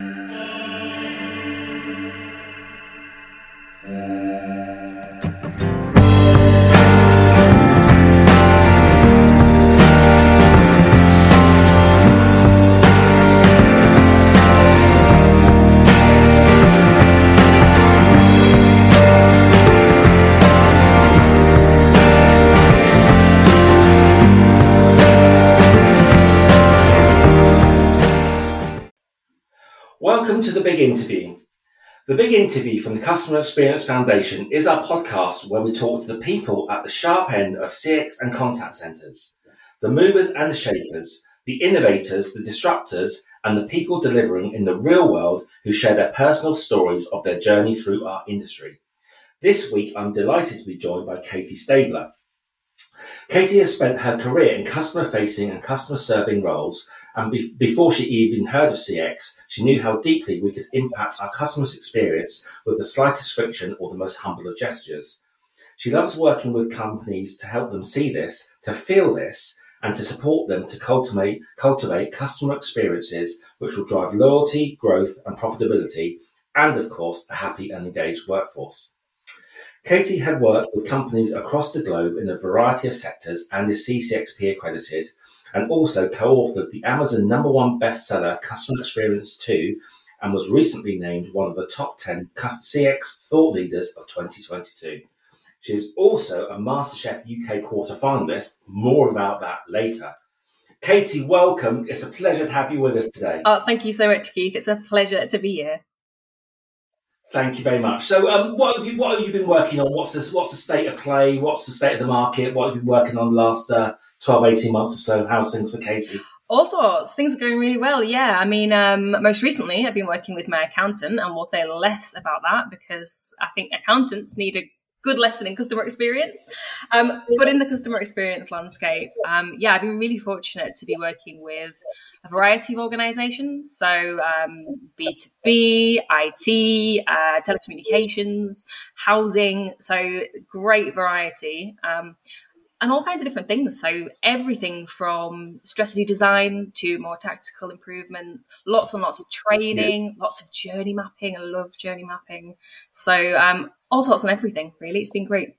Uh... Welcome to the Big Interview. The Big Interview from the Customer Experience Foundation is our podcast where we talk to the people at the sharp end of CX and contact centres, the movers and the shakers, the innovators, the disruptors, and the people delivering in the real world who share their personal stories of their journey through our industry. This week, I'm delighted to be joined by Katie Stabler. Katie has spent her career in customer facing and customer serving roles and be- before she even heard of CX, she knew how deeply we could impact our customers' experience with the slightest friction or the most humble of gestures. She loves working with companies to help them see this, to feel this, and to support them to cultivate, cultivate customer experiences which will drive loyalty, growth, and profitability, and of course, a happy and engaged workforce. Katie had worked with companies across the globe in a variety of sectors and is CCXP accredited, and also co-authored the Amazon number one bestseller Customer Experience 2 and was recently named one of the top 10 CX thought leaders of 2022. She is also a MasterChef UK quarter finalist. More about that later. Katie, welcome. It's a pleasure to have you with us today. Oh, thank you so much, Keith. It's a pleasure to be here. Thank you very much. So, um, what have you what have you been working on? What's this, what's the state of play? What's the state of the market? What have you been working on last uh, 12, 18 months or so? How's things for Katie? All sorts. Things are going really well. Yeah. I mean, um, most recently, I've been working with my accountant, and we'll say less about that because I think accountants need a good lesson in customer experience. Um, but in the customer experience landscape, um, yeah, I've been really fortunate to be working with a variety of organizations. So um, B2B, IT, uh, telecommunications, housing. So great variety. And all kinds of different things. So everything from strategy design to more tactical improvements, lots and lots of training, lots of journey mapping. I love journey mapping. So um, all sorts and everything. Really, it's been great.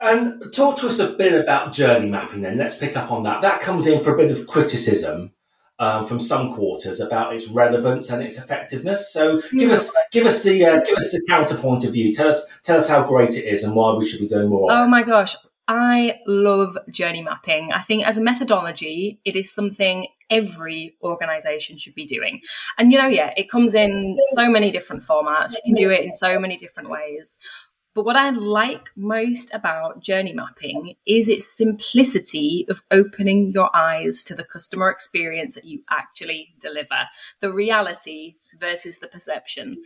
And talk to us a bit about journey mapping. Then let's pick up on that. That comes in for a bit of criticism. Um, from some quarters about its relevance and its effectiveness. So give us give us the uh, give us the counterpoint of view. Tell us tell us how great it is and why we should be doing more. Oh my gosh, I love journey mapping. I think as a methodology, it is something every organization should be doing. And you know, yeah, it comes in so many different formats. You can do it in so many different ways. But what I like most about journey mapping is its simplicity of opening your eyes to the customer experience that you actually deliver, the reality versus the perception.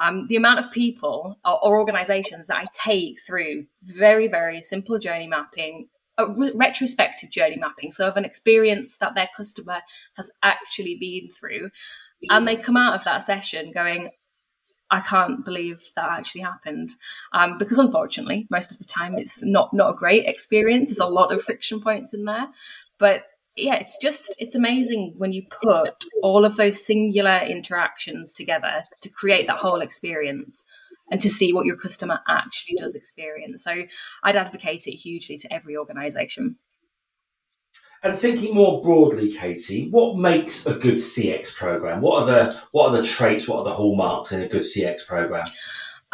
Um, the amount of people or, or, organizations that I take through very, very simple journey mapping. A re- retrospective journey mapping, so of an experience that their customer has actually been through, and they come out of that session going, I can't believe that actually happened. Um, because unfortunately, most of the time it's not not a great experience. There's a lot of friction points in there. But yeah, it's just it's amazing when you put all of those singular interactions together to create that whole experience and to see what your customer actually does experience. So I'd advocate it hugely to every organization. And thinking more broadly, Katie, what makes a good CX program? What are the what are the traits? What are the hallmarks in a good CX program?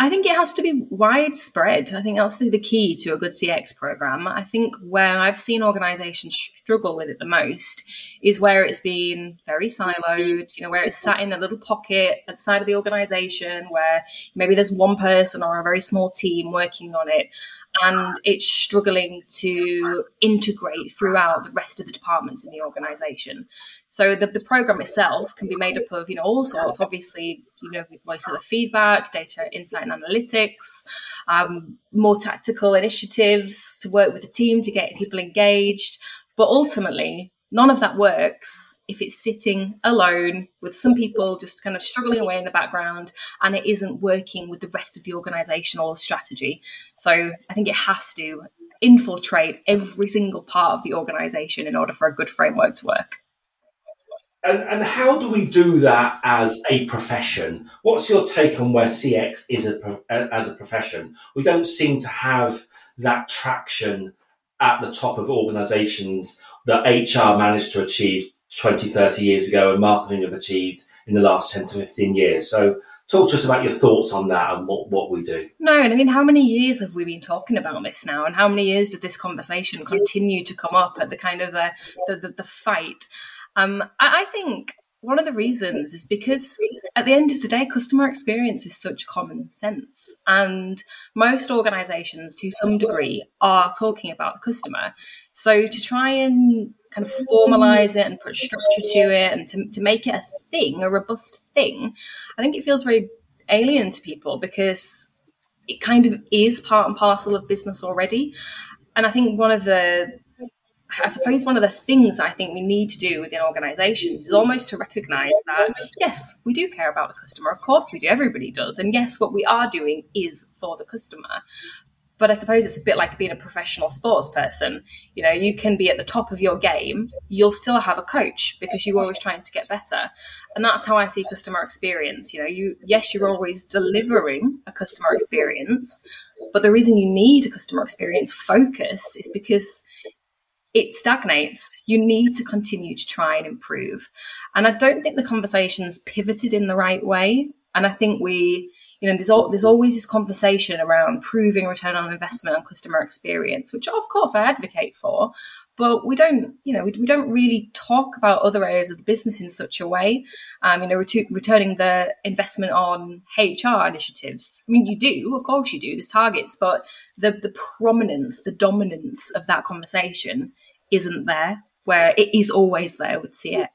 I think it has to be widespread. I think that's the, the key to a good CX program. I think where I've seen organizations struggle with it the most is where it's been very siloed, you know, where it's sat in a little pocket at the side of the organization where maybe there's one person or a very small team working on it and it's struggling to integrate throughout the rest of the departments in the organization. So the, the program itself can be made up of, you know, all sorts, obviously, you know, voice of the feedback, data insight and analytics, um, more tactical initiatives to work with the team to get people engaged. But ultimately, none of that works if it's sitting alone with some people just kind of struggling away in the background and it isn't working with the rest of the organizational strategy. So I think it has to infiltrate every single part of the organization in order for a good framework to work. and, and how do we do that as a profession? What's your take on where CX is a, as a profession? We don't seem to have that traction at the top of organizations that HR managed to achieve 20, 30 years ago and marketing have achieved in the last 10 to 15 years. So talk to us about your thoughts on that and what, what we do. No, and I mean, how many years have we been talking about this now? And how many years did this conversation continue to come up at the kind of the, the, the, the fight? Um, I, I think one of the reasons is because at the end of the day, customer experience is such common sense. And most organizations, to some degree, are talking about the customer. So to try and kind of formalize it and put structure to it and to, to make it a thing, a robust thing, I think it feels very alien to people because it kind of is part and parcel of business already. And I think one of the I suppose one of the things I think we need to do within organizations is almost to recognize that, yes, we do care about the customer. Of course we do. Everybody does. And yes, what we are doing is for the customer. But I suppose it's a bit like being a professional sports person. You know, you can be at the top of your game, you'll still have a coach because you're always trying to get better. And that's how I see customer experience. You know, you yes, you're always delivering a customer experience, but the reason you need a customer experience focus is because it stagnates. You need to continue to try and improve. And I don't think the conversation's pivoted in the right way. And I think we, you know, there's, all, there's always this conversation around proving return on investment and customer experience, which of course I advocate for, but we don't, you know, we, we don't really talk about other areas of the business in such a way. Um, you know, ret- returning the investment on HR initiatives. I mean, you do, of course, you do. There's targets, but the the prominence, the dominance of that conversation isn't there. Where it is always there with CX.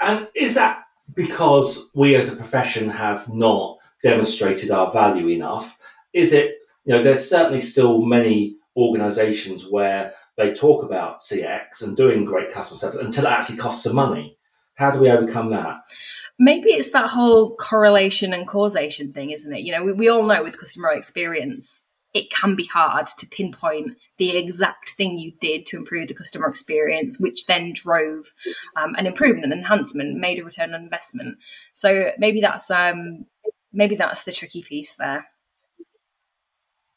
And is that because we as a profession have not demonstrated our value enough? Is it, you know, there's certainly still many organizations where they talk about CX and doing great customer service until it actually costs some money. How do we overcome that? Maybe it's that whole correlation and causation thing, isn't it? You know, we, we all know with customer experience, it can be hard to pinpoint the exact thing you did to improve the customer experience, which then drove um, an improvement, an enhancement, made a return on investment. So maybe that's um, maybe that's the tricky piece there.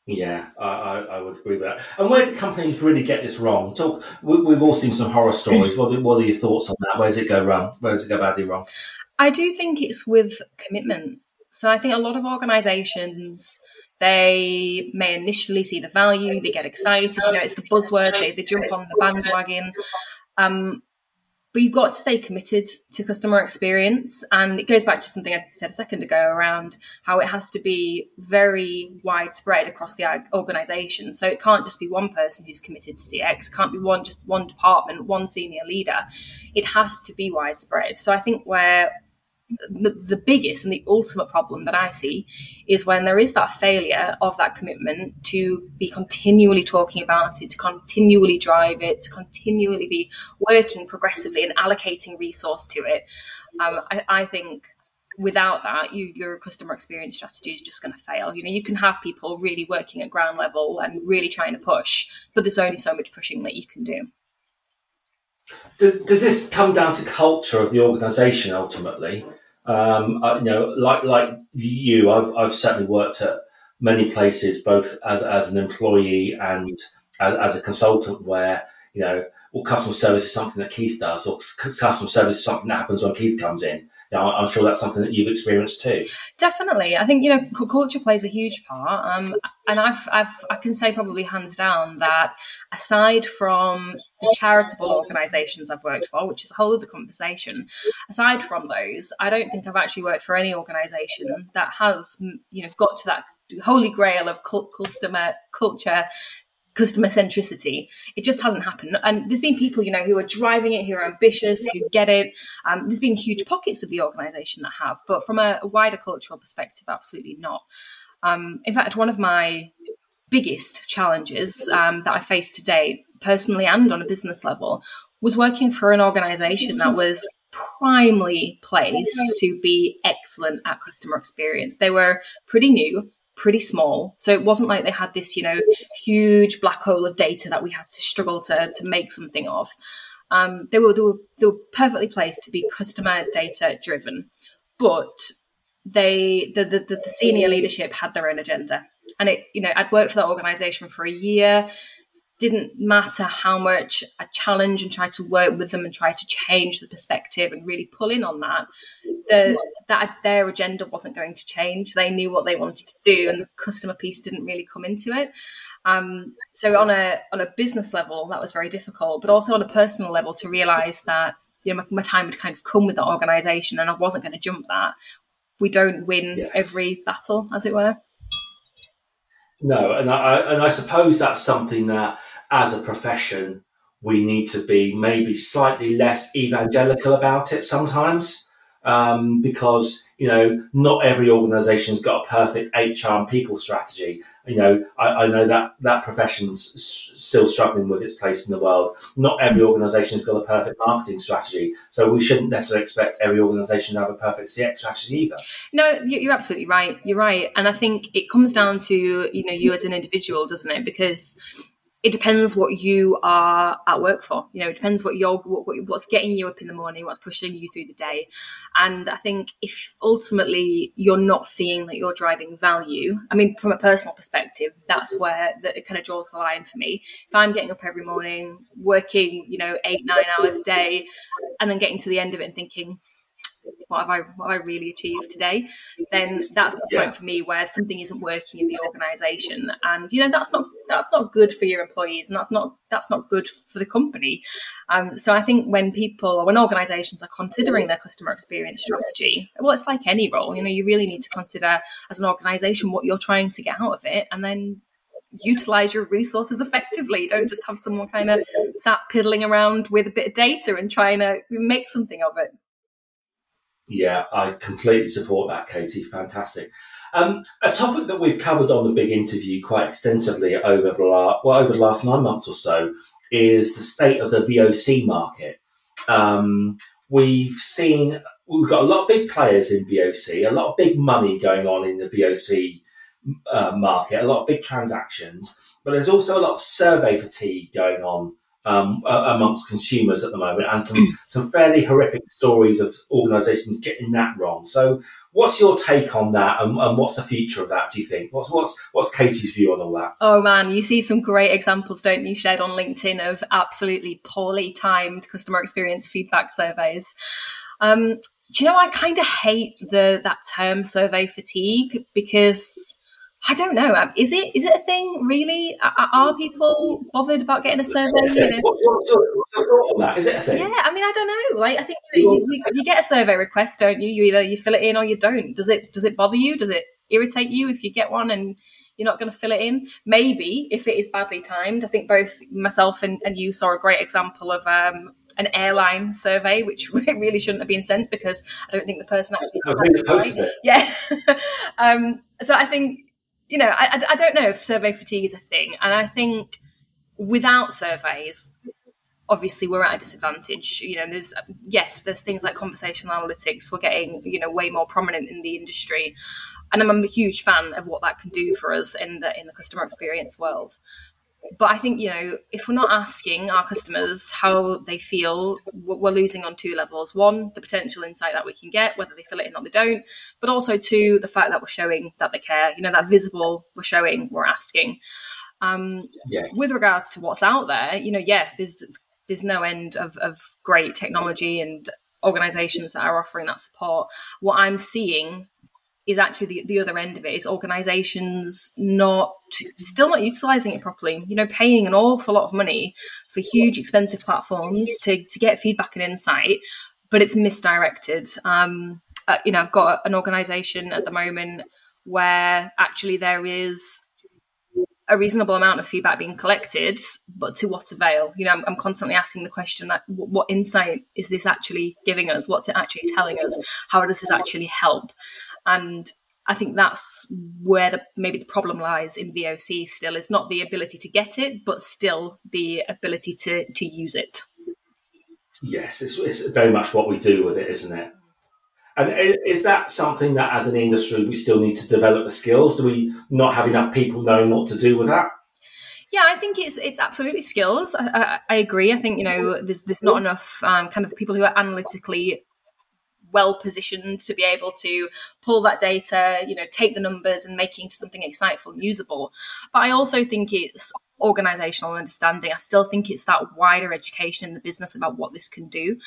Yeah, I, I, I, would agree with that. And where do companies really get this wrong? Talk. We, have all seen some horror stories. What, what are your thoughts on that? Where does it go wrong? Where does it go badly wrong? I do think it's with commitment. So I think a lot of organisations they may initially see the value, they get excited. You know, it's the buzzword. They, they jump on the bandwagon. Um, but you've got to stay committed to customer experience. And it goes back to something I said a second ago around how it has to be very widespread across the organization. So it can't just be one person who's committed to CX, it can't be one just one department, one senior leader. It has to be widespread. So I think where the, the biggest and the ultimate problem that I see is when there is that failure of that commitment to be continually talking about it, to continually drive it, to continually be working progressively and allocating resource to it. Um, I, I think without that, you, your customer experience strategy is just going to fail. You know, you can have people really working at ground level and really trying to push, but there's only so much pushing that you can do. Does, does this come down to culture of the organisation ultimately? Um, uh, you know, like like you, I've I've certainly worked at many places, both as as an employee and as, as a consultant, where you know, well, customer service is something that Keith does, or customer service is something that happens when Keith comes in. Know, I'm sure that's something that you've experienced too. Definitely, I think you know culture plays a huge part, um, and I've, I've I can say probably hands down that aside from the charitable organisations I've worked for, which is a whole other conversation, aside from those, I don't think I've actually worked for any organisation that has you know got to that holy grail of customer culture customer centricity. It just hasn't happened. And there's been people, you know, who are driving it, who are ambitious, who get it. Um, there's been huge pockets of the organisation that have, but from a, a, wider cultural perspective, absolutely not. Um, in fact, one of my biggest challenges um, that I faced today, personally and on a business level, was working for an organisation that was primely placed to be excellent at customer experience. They were pretty new, pretty small. So it wasn't like they had this, you know, huge black hole of data that we had to struggle to, to make something of. Um, they were they were they were perfectly placed to be customer data driven, but they the, the the senior leadership had their own agenda, and it you know I'd worked for that organization for a year didn't matter how much I challenge and try to work with them and try to change the perspective and really pull in on that, the, that their agenda wasn't going to change. They knew what they wanted to do, and the customer piece didn't really come into it. Um, so on a on a business level, that was very difficult, but also on a personal level to realize that you know my, my time had kind of come with that organization, and I wasn't going to jump that. We don't win yes. every battle, as it were. No, and I and I suppose that's something that, as a profession, we need to be maybe slightly less evangelical about it sometimes, um, because you know not every organisation's got a perfect HR and people strategy. You know, I, I know that that profession's s- still struggling with its place in the world. Not every organisation's got a perfect marketing strategy, so we shouldn't necessarily expect every organisation to have a perfect CX strategy either. No, you're absolutely right. You're right, and I think it comes down to you know you as an individual, doesn't it? Because it depends what you are at work for. You know, it depends what you're what, what's getting you up in the morning, what's pushing you through the day. And I think if ultimately you're not seeing that you're driving value, I mean, from a personal perspective, that's where that it kind of draws the line for me. If I'm getting up every morning, working, you know, eight nine hours a day, and then getting to the end of it and thinking, what have I what have I really achieved today? Then that's the yeah. point for me where something isn't working in the organisation, and you know that's not that's not good for your employees, and that's not that's not good for the company. Um, so I think when people or when organisations are considering their customer experience strategy, well, it's like any role. You know, you really need to consider as an organisation what you're trying to get out of it, and then utilize your resources effectively. Don't just have someone kind of sat piddling around with a bit of data and trying to make something of it. Yeah, I completely support that, Katie. Fantastic. Um, a topic that we've covered on the big interview quite extensively over the last, well, over the last nine months or so is the state of the VOC market. Um, we've seen we've got a lot of big players in VOC, a lot of big money going on in the VOC uh, market, a lot of big transactions, but there's also a lot of survey fatigue going on um, amongst consumers at the moment, and some some fairly horrific stories of organisations getting that wrong. So, what's your take on that, and, and, what's the future of that? Do you think? What's what's what's Katie's view on all that? Oh man, you see some great examples, don't you, shared on LinkedIn of absolutely poorly timed customer experience feedback surveys. Um, do you know I kind of hate the that term survey fatigue because I don't know. Um, is it is it a thing really? Are, are people bothered about getting a survey? What's, what's thought on that? Is it a thing? Yeah, I mean, I don't know. Like, I think you, know, you, you, get a survey request, don't you? You either you fill it in or you don't. Does it does it bother you? Does it irritate you if you get one and you're not going to fill it in? Maybe if it is badly timed. I think both myself and, and you saw a great example of um, an airline survey, which really shouldn't have been sent because I don't think the person actually. I think posted. Yeah. um, so I think you know, I, I don't know if survey fatigue is a thing. And I think without surveys, obviously we're at a disadvantage. You know, there's, yes, there's things like conversational analytics. We're getting, you know, way more prominent in the industry. And I'm a huge fan of what that can do for us in the, in the customer experience world but I think you know if we're not asking our customers how they feel, we're losing on two levels. One, the potential insight that we can get, whether they fill it in or they don't, but also two, the fact that we're showing that they care. You know, that visible, we're showing, we're asking. Um, yes. With regards to what's out there, you know, yeah, there's there's no end of, of great technology and organizations that are offering that support. What I'm seeing is actually the, the other end of it is organizations not still not utilizing it properly you know paying an awful lot of money for huge expensive platforms to, to get feedback and insight but it's misdirected um, uh, you know i've got an organization at the moment where actually there is a reasonable amount of feedback being collected, but to what avail? You know, I'm, I'm constantly asking the question like, what insight is this actually giving us? What's it actually telling us? How does this actually help? And I think that's where the maybe the problem lies in VOC still is not the ability to get it, but still the ability to to use it. Yes, it's, it's very much what we do with it, isn't it? And is that something that, as an industry, we still need to develop the skills? Do we not have enough people knowing what to do with that? Yeah, I think it's it's absolutely skills. I, I, I agree. I think you know there's there's not enough um, kind of people who are analytically well positioned to be able to pull that data, you know, take the numbers and make it into something exciteful and usable. But I also think it's organizational understanding. I still think it's that wider education in the business about what this can do.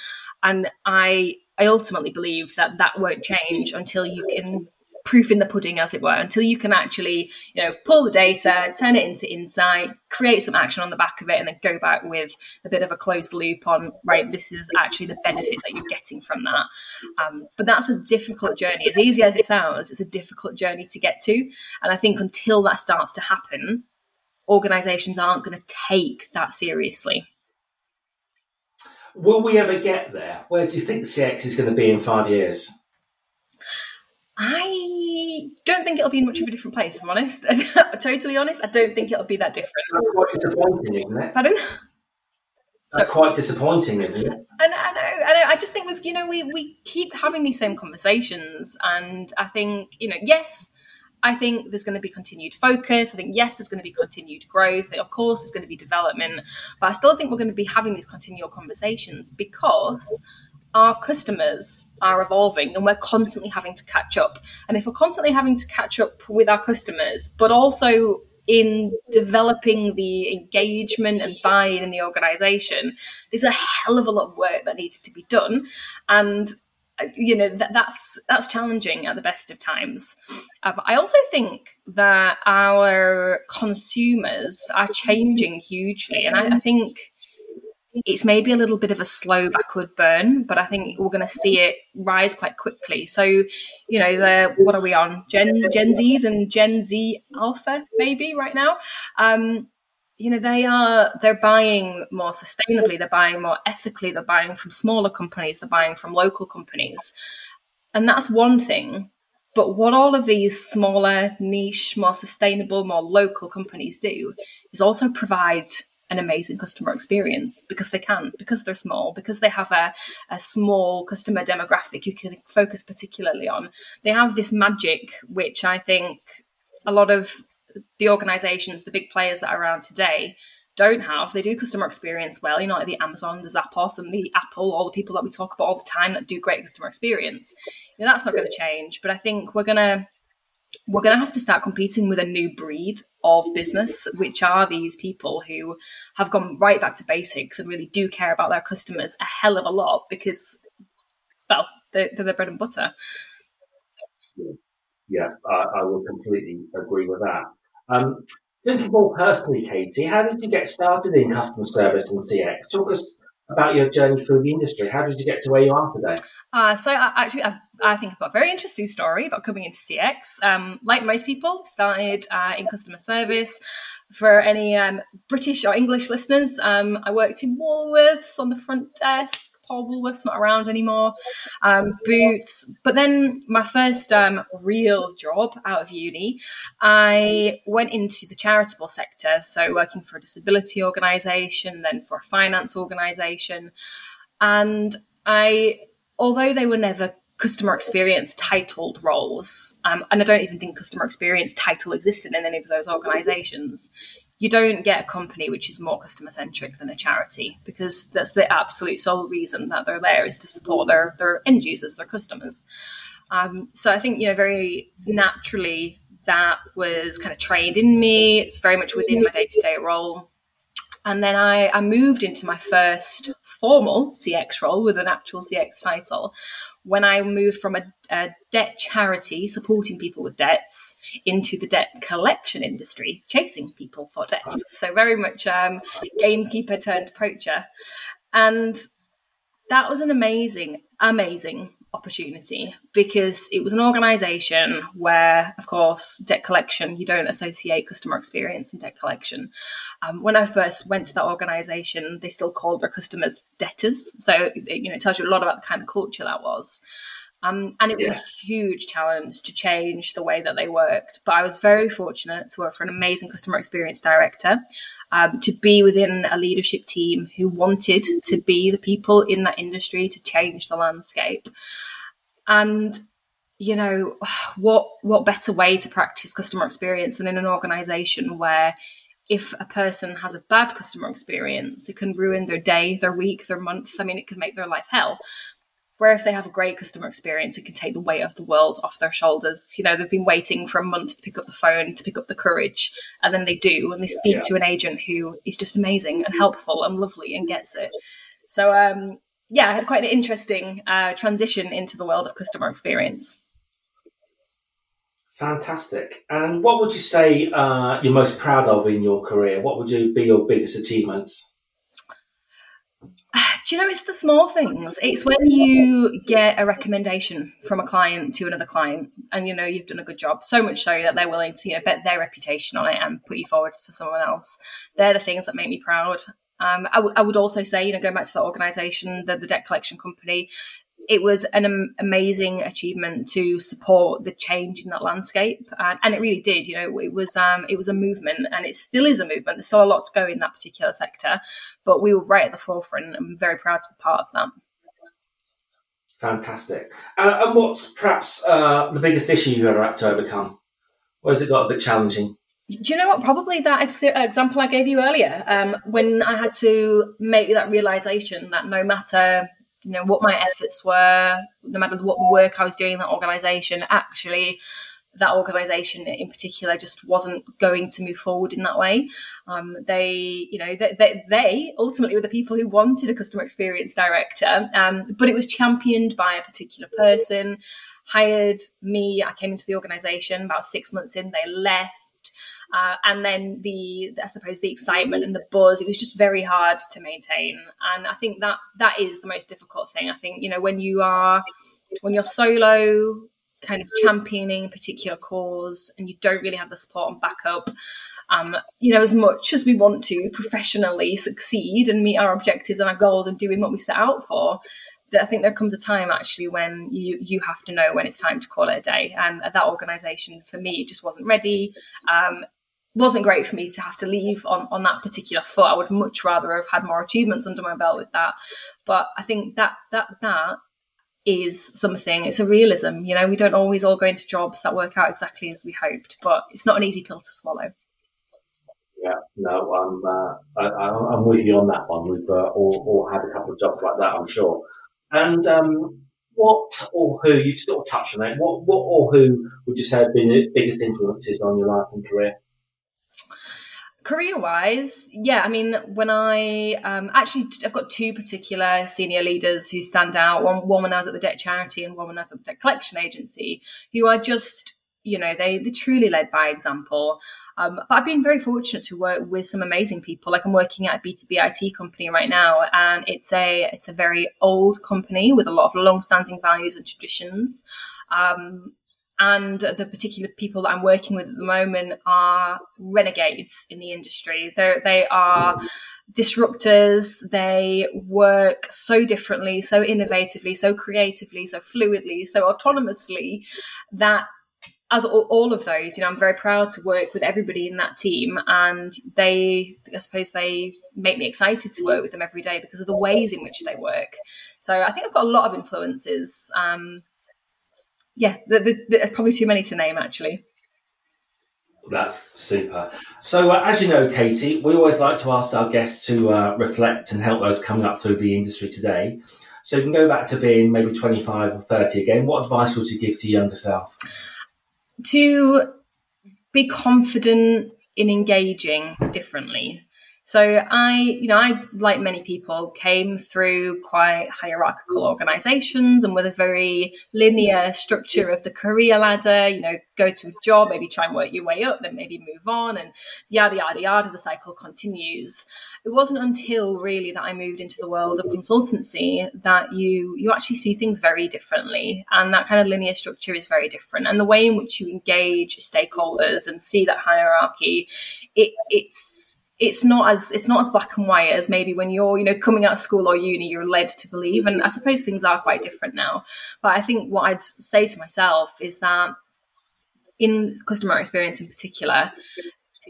And I I ultimately believe that that won't change until you can proof in the pudding, as it were, until you can actually, you know, pull the data, turn it into insight, create some action on the back of it, and then go back with a bit of a closed loop on, right, this is actually the benefit that you're getting from that. Um, but that's a difficult journey. As easy as it sounds, it's a difficult journey to get to. And I think until that starts to happen, organizations aren't going to take that seriously. Will we ever get there? Where do you think CX is going to be in five years? I don't think it'll be in much of a different place, if I'm honest. totally honest, I don't think it'll be that different. That's quite disappointing, isn't it? Pardon? That's so, quite disappointing, isn't it? And I know, I know. I just think we've, you know, we we keep having these same conversations, and I think, you know, yes, I think there's going to be continued focus. I think yes, there's going to be continued growth. Of course, there's going to be development, but I still think we're going to be having these continual conversations because our customers are evolving and we're constantly having to catch up. And if we're constantly having to catch up with our customers, but also in developing the engagement and buy-in in the organization, there's a hell of a lot of work that needs to be done. And you know that, that's that's challenging at the best of times. Um, I also think that our consumers are changing hugely, and I, I think it's maybe a little bit of a slow backward burn, but I think we're going to see it rise quite quickly. So, you know, the what are we on? Gen Gen Zs and Gen Z Alpha maybe right now. Um, you know, they are they're buying more sustainably, they're buying more ethically, they're buying from smaller companies, they're buying from local companies, and that's one thing. But what all of these smaller, niche, more sustainable, more local companies do is also provide an amazing customer experience because they can, because they're small, because they have a, a small customer demographic you can focus particularly on. They have this magic, which I think a lot of the organizations, the big players that are around today, don't have. They do customer experience well, you know, like the Amazon, the Zappos, and the Apple, all the people that we talk about all the time that do great customer experience. You know, that's not going to change. But I think we're going to we're going to have to start competing with a new breed of business, which are these people who have gone right back to basics and really do care about their customers a hell of a lot because, well, they're, they're their bread and butter. Yeah, I, I will completely agree with that. Um, thinking more personally, Katie, how did you get started in customer service and CX? Talk us about your journey through the industry. How did you get to where you are today? Uh, so I, actually, I've, i think I've got a very interesting story about coming into CX. Um, like most people, started uh, in customer service. For any um, British or English listeners, um, I worked in Woolworths on the front desk. Paul Woolworth's not around anymore. Um, Boots. But then my first um, real job out of uni, I went into the charitable sector. So working for a disability organisation, then for a finance organisation. And I although they were never customer experience titled roles, um, and I don't even think customer experience title existed in any of those organizations, you don't get a company which is more customer centric than a charity because that's the absolute sole reason that they're there is to support their, their end users, their customers. Um, so I think, you know, very naturally that was kind of trained in me. It's very much within my day to day role. And then I, I moved into my first formal CX role with an actual CX title when I moved from a, a, debt charity supporting people with debts into the debt collection industry, chasing people for debts. So very much um, gamekeeper turned poacher. And that was an amazing, amazing opportunity because it was an organization where, of course, debt collection, you don't associate customer experience and debt collection. Um, when I first went to that organization, they still called their customers debtors. So, it, you know, it tells you a lot about the kind of culture that was. Um, and it was a huge challenge to change the way that they worked. But I was very fortunate to work for an amazing customer experience director, um, to be within a leadership team who wanted to be the people in that industry to change the landscape. And you know what what better way to practice customer experience than in an organization where if a person has a bad customer experience, it can ruin their day, their week, their month. I mean, it can make their life hell. Where if they have a great customer experience, it can take the weight of the world off their shoulders. You know, they've been waiting for a month to pick up the phone, to pick up the courage, and then they do, and they speak yeah. to an agent who is just amazing and helpful and lovely and gets it. So, um, yeah, I had quite an interesting uh, transition into the world of customer experience. Fantastic. And what would you say uh, you're most proud of in your career? What would you be your biggest achievements? Do you know it's the small things? It's when you get a recommendation from a client to another client, and you know you've done a good job. So much so that they're willing to you know bet their reputation on it and put you forward for someone else. They're the things that make me proud. Um, I, w- I would also say, you know, going back to the organisation, the, the debt collection company, it was an am- amazing achievement to support the change in that landscape, and, and, it really did. You know, it was um, it was a movement, and it still is a movement. There's still a lot to go in that particular sector, but we were right at the forefront. I'm very proud to be part of that. Fantastic. Uh, and what's perhaps uh, the biggest issue you've ever had to overcome? Where has it got a bit challenging? Do you know what? Probably that ex- example I gave you earlier, um, when I had to make that realization that no matter you know what my efforts were, no matter what the work I was doing in that organization, actually that organization in particular just wasn't going to move forward in that way. Um, they, you know, they, they, they, ultimately were the people who wanted a customer experience director, um, but it was championed by a particular person. Hired me, I came into the organization about six months in, they left uh, and then the, I suppose, the excitement and the buzz, it was just very hard to maintain. And I think that that is the most difficult thing. I think, you know, when you are, when you're solo, kind of championing a particular cause and you don't really have the support and backup, um, you know, as much as we want to professionally succeed and meet our objectives and our goals and doing what we set out for, I think there comes a time actually when you you have to know when it's time to call it a day. And that organisation for me just wasn't ready. Um, wasn't great for me to have to leave on, on that particular foot. I would much rather have had more achievements under my belt with that. But I think that that that is something. It's a realism. You know, we don't always all go into jobs that work out exactly as we hoped, but it's not an easy pill to swallow. Yeah, no, I'm uh, I, am with you on that one. We've uh, all, all had a couple of jobs like that, I'm sure. And um, what or who you've sort of touched on it? What what or who would you say have been the biggest influences on your life and career? Career wise yeah i mean when i um, actually i've got two particular senior leaders who stand out one, one when i was at the debt charity and one when i was at the debt collection agency who are just you know they they truly led by example um, but I've been very fortunate to work with some amazing people. Like I'm working at a B2B IT company right now, and it's a it's a very old company with a lot of long-standing values and traditions. Um, and the particular people that I'm working with at the moment are renegades in the industry. They're, they are disruptors. They work so differently, so innovatively, so creatively, so fluidly, so autonomously that as all, of those, you know, I'm very proud to work with everybody in that team, and they, I suppose, they make me excited to work with them every day because of the ways in which they work. So I think I've got a lot of influences. Um, yeah, there's probably too many to name actually. That's super. So, uh, as you know, Katie, we always like to ask our guests to uh, reflect and help those coming up through the industry today. So, you can go back to being maybe 25 or 30 again. What advice would you give to younger self? To be confident in engaging differently. So I, you know, I, like many people, came through quite hierarchical organizations and with a very linear structure of the career ladder, you know, go to a job, maybe try and work your way up, then maybe move on and yada, yada, yada, the cycle continues. It wasn't until really that I moved into the world of consultancy that you, you actually see things very differently. And that kind of linear structure is very different. And the way in which you engage stakeholders and see that hierarchy, it, it's, it's not as it's not as black and white as maybe when you're you know coming out of school or uni you're led to believe. And i suppose things are quite different now. But i think what i'd say to myself is that in customer experience in particular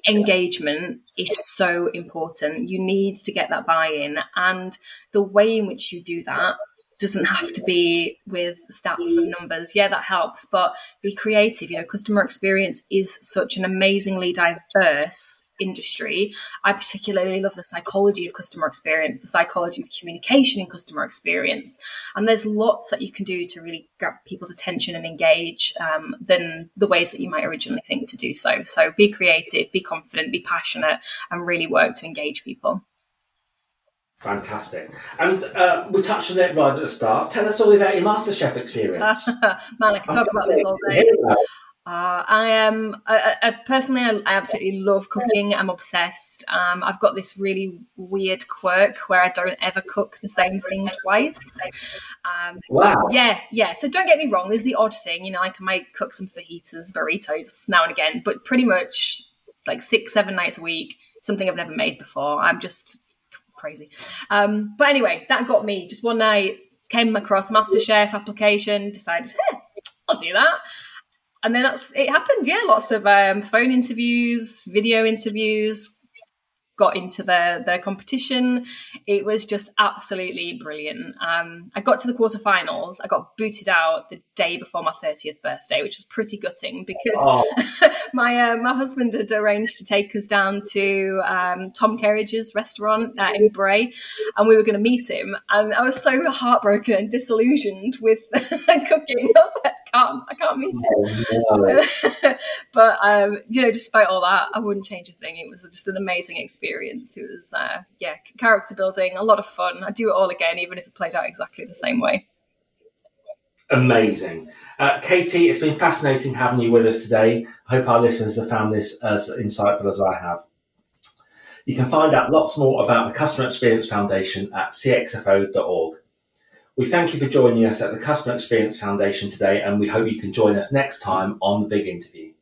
engagement is so important. You need to get that buy-in. And the way in which you do that doesn't have to be with stats and numbers. Yeah, that helps, but be creative. You know, customer experience is such an amazingly diverse industry. I particularly love the psychology of customer experience, the psychology of communication in customer experience. And there's lots that you can do to really grab people's attention and engage um, than the ways that you might originally think to do so. So be creative, be confident, be passionate, and really work to engage people. Fantastic. And uh, we touched on it right at the start. Tell us all about your MasterChef experience. Man, I can talk about this all day. Uh, I am. I, I, personally, I, I, absolutely love cooking. I'm obsessed. Um, I've got this really weird quirk where I don't ever cook the same thing twice. Um, wow. Yeah, yeah. So don't get me wrong. There's the odd thing, you know. I can make cook some fajitas, burritos now and again, but pretty much like six, seven nights a week. Something I've never made before. I'm just crazy. Um, but anyway, that got me. Just one night, came across MasterChef application, decided, hey, I'll do that. And then that's it happened. Yeah, lots of um, phone interviews, video interviews, got into the the competition. It was just absolutely brilliant. Um, I got to the quarterfinals. I got booted out the day before my thirtieth birthday, which was pretty gutting because oh. my uh, my husband had arranged to take us down to um, Tom Kerridge's restaurant uh, in Bray, and we were going to meet him. And I was so heartbroken and disillusioned with cooking. I was like, can't I can't meet it. Oh, no. but um, you know, despite all that, I wouldn't change a thing. It was just an amazing experience. It was uh, yeah, character building, a lot of fun. I'd do it all again, even if it played out exactly the same way. Amazing. Uh, Katie, it's been fascinating having you with us today. I hope our listeners have found this as insightful as I have. You can find out lots more about the Customer Experience Foundation at cxfo.org. We thank you for joining us at the Customer Experience Foundation today, and we hope you can join us next time on the big interview.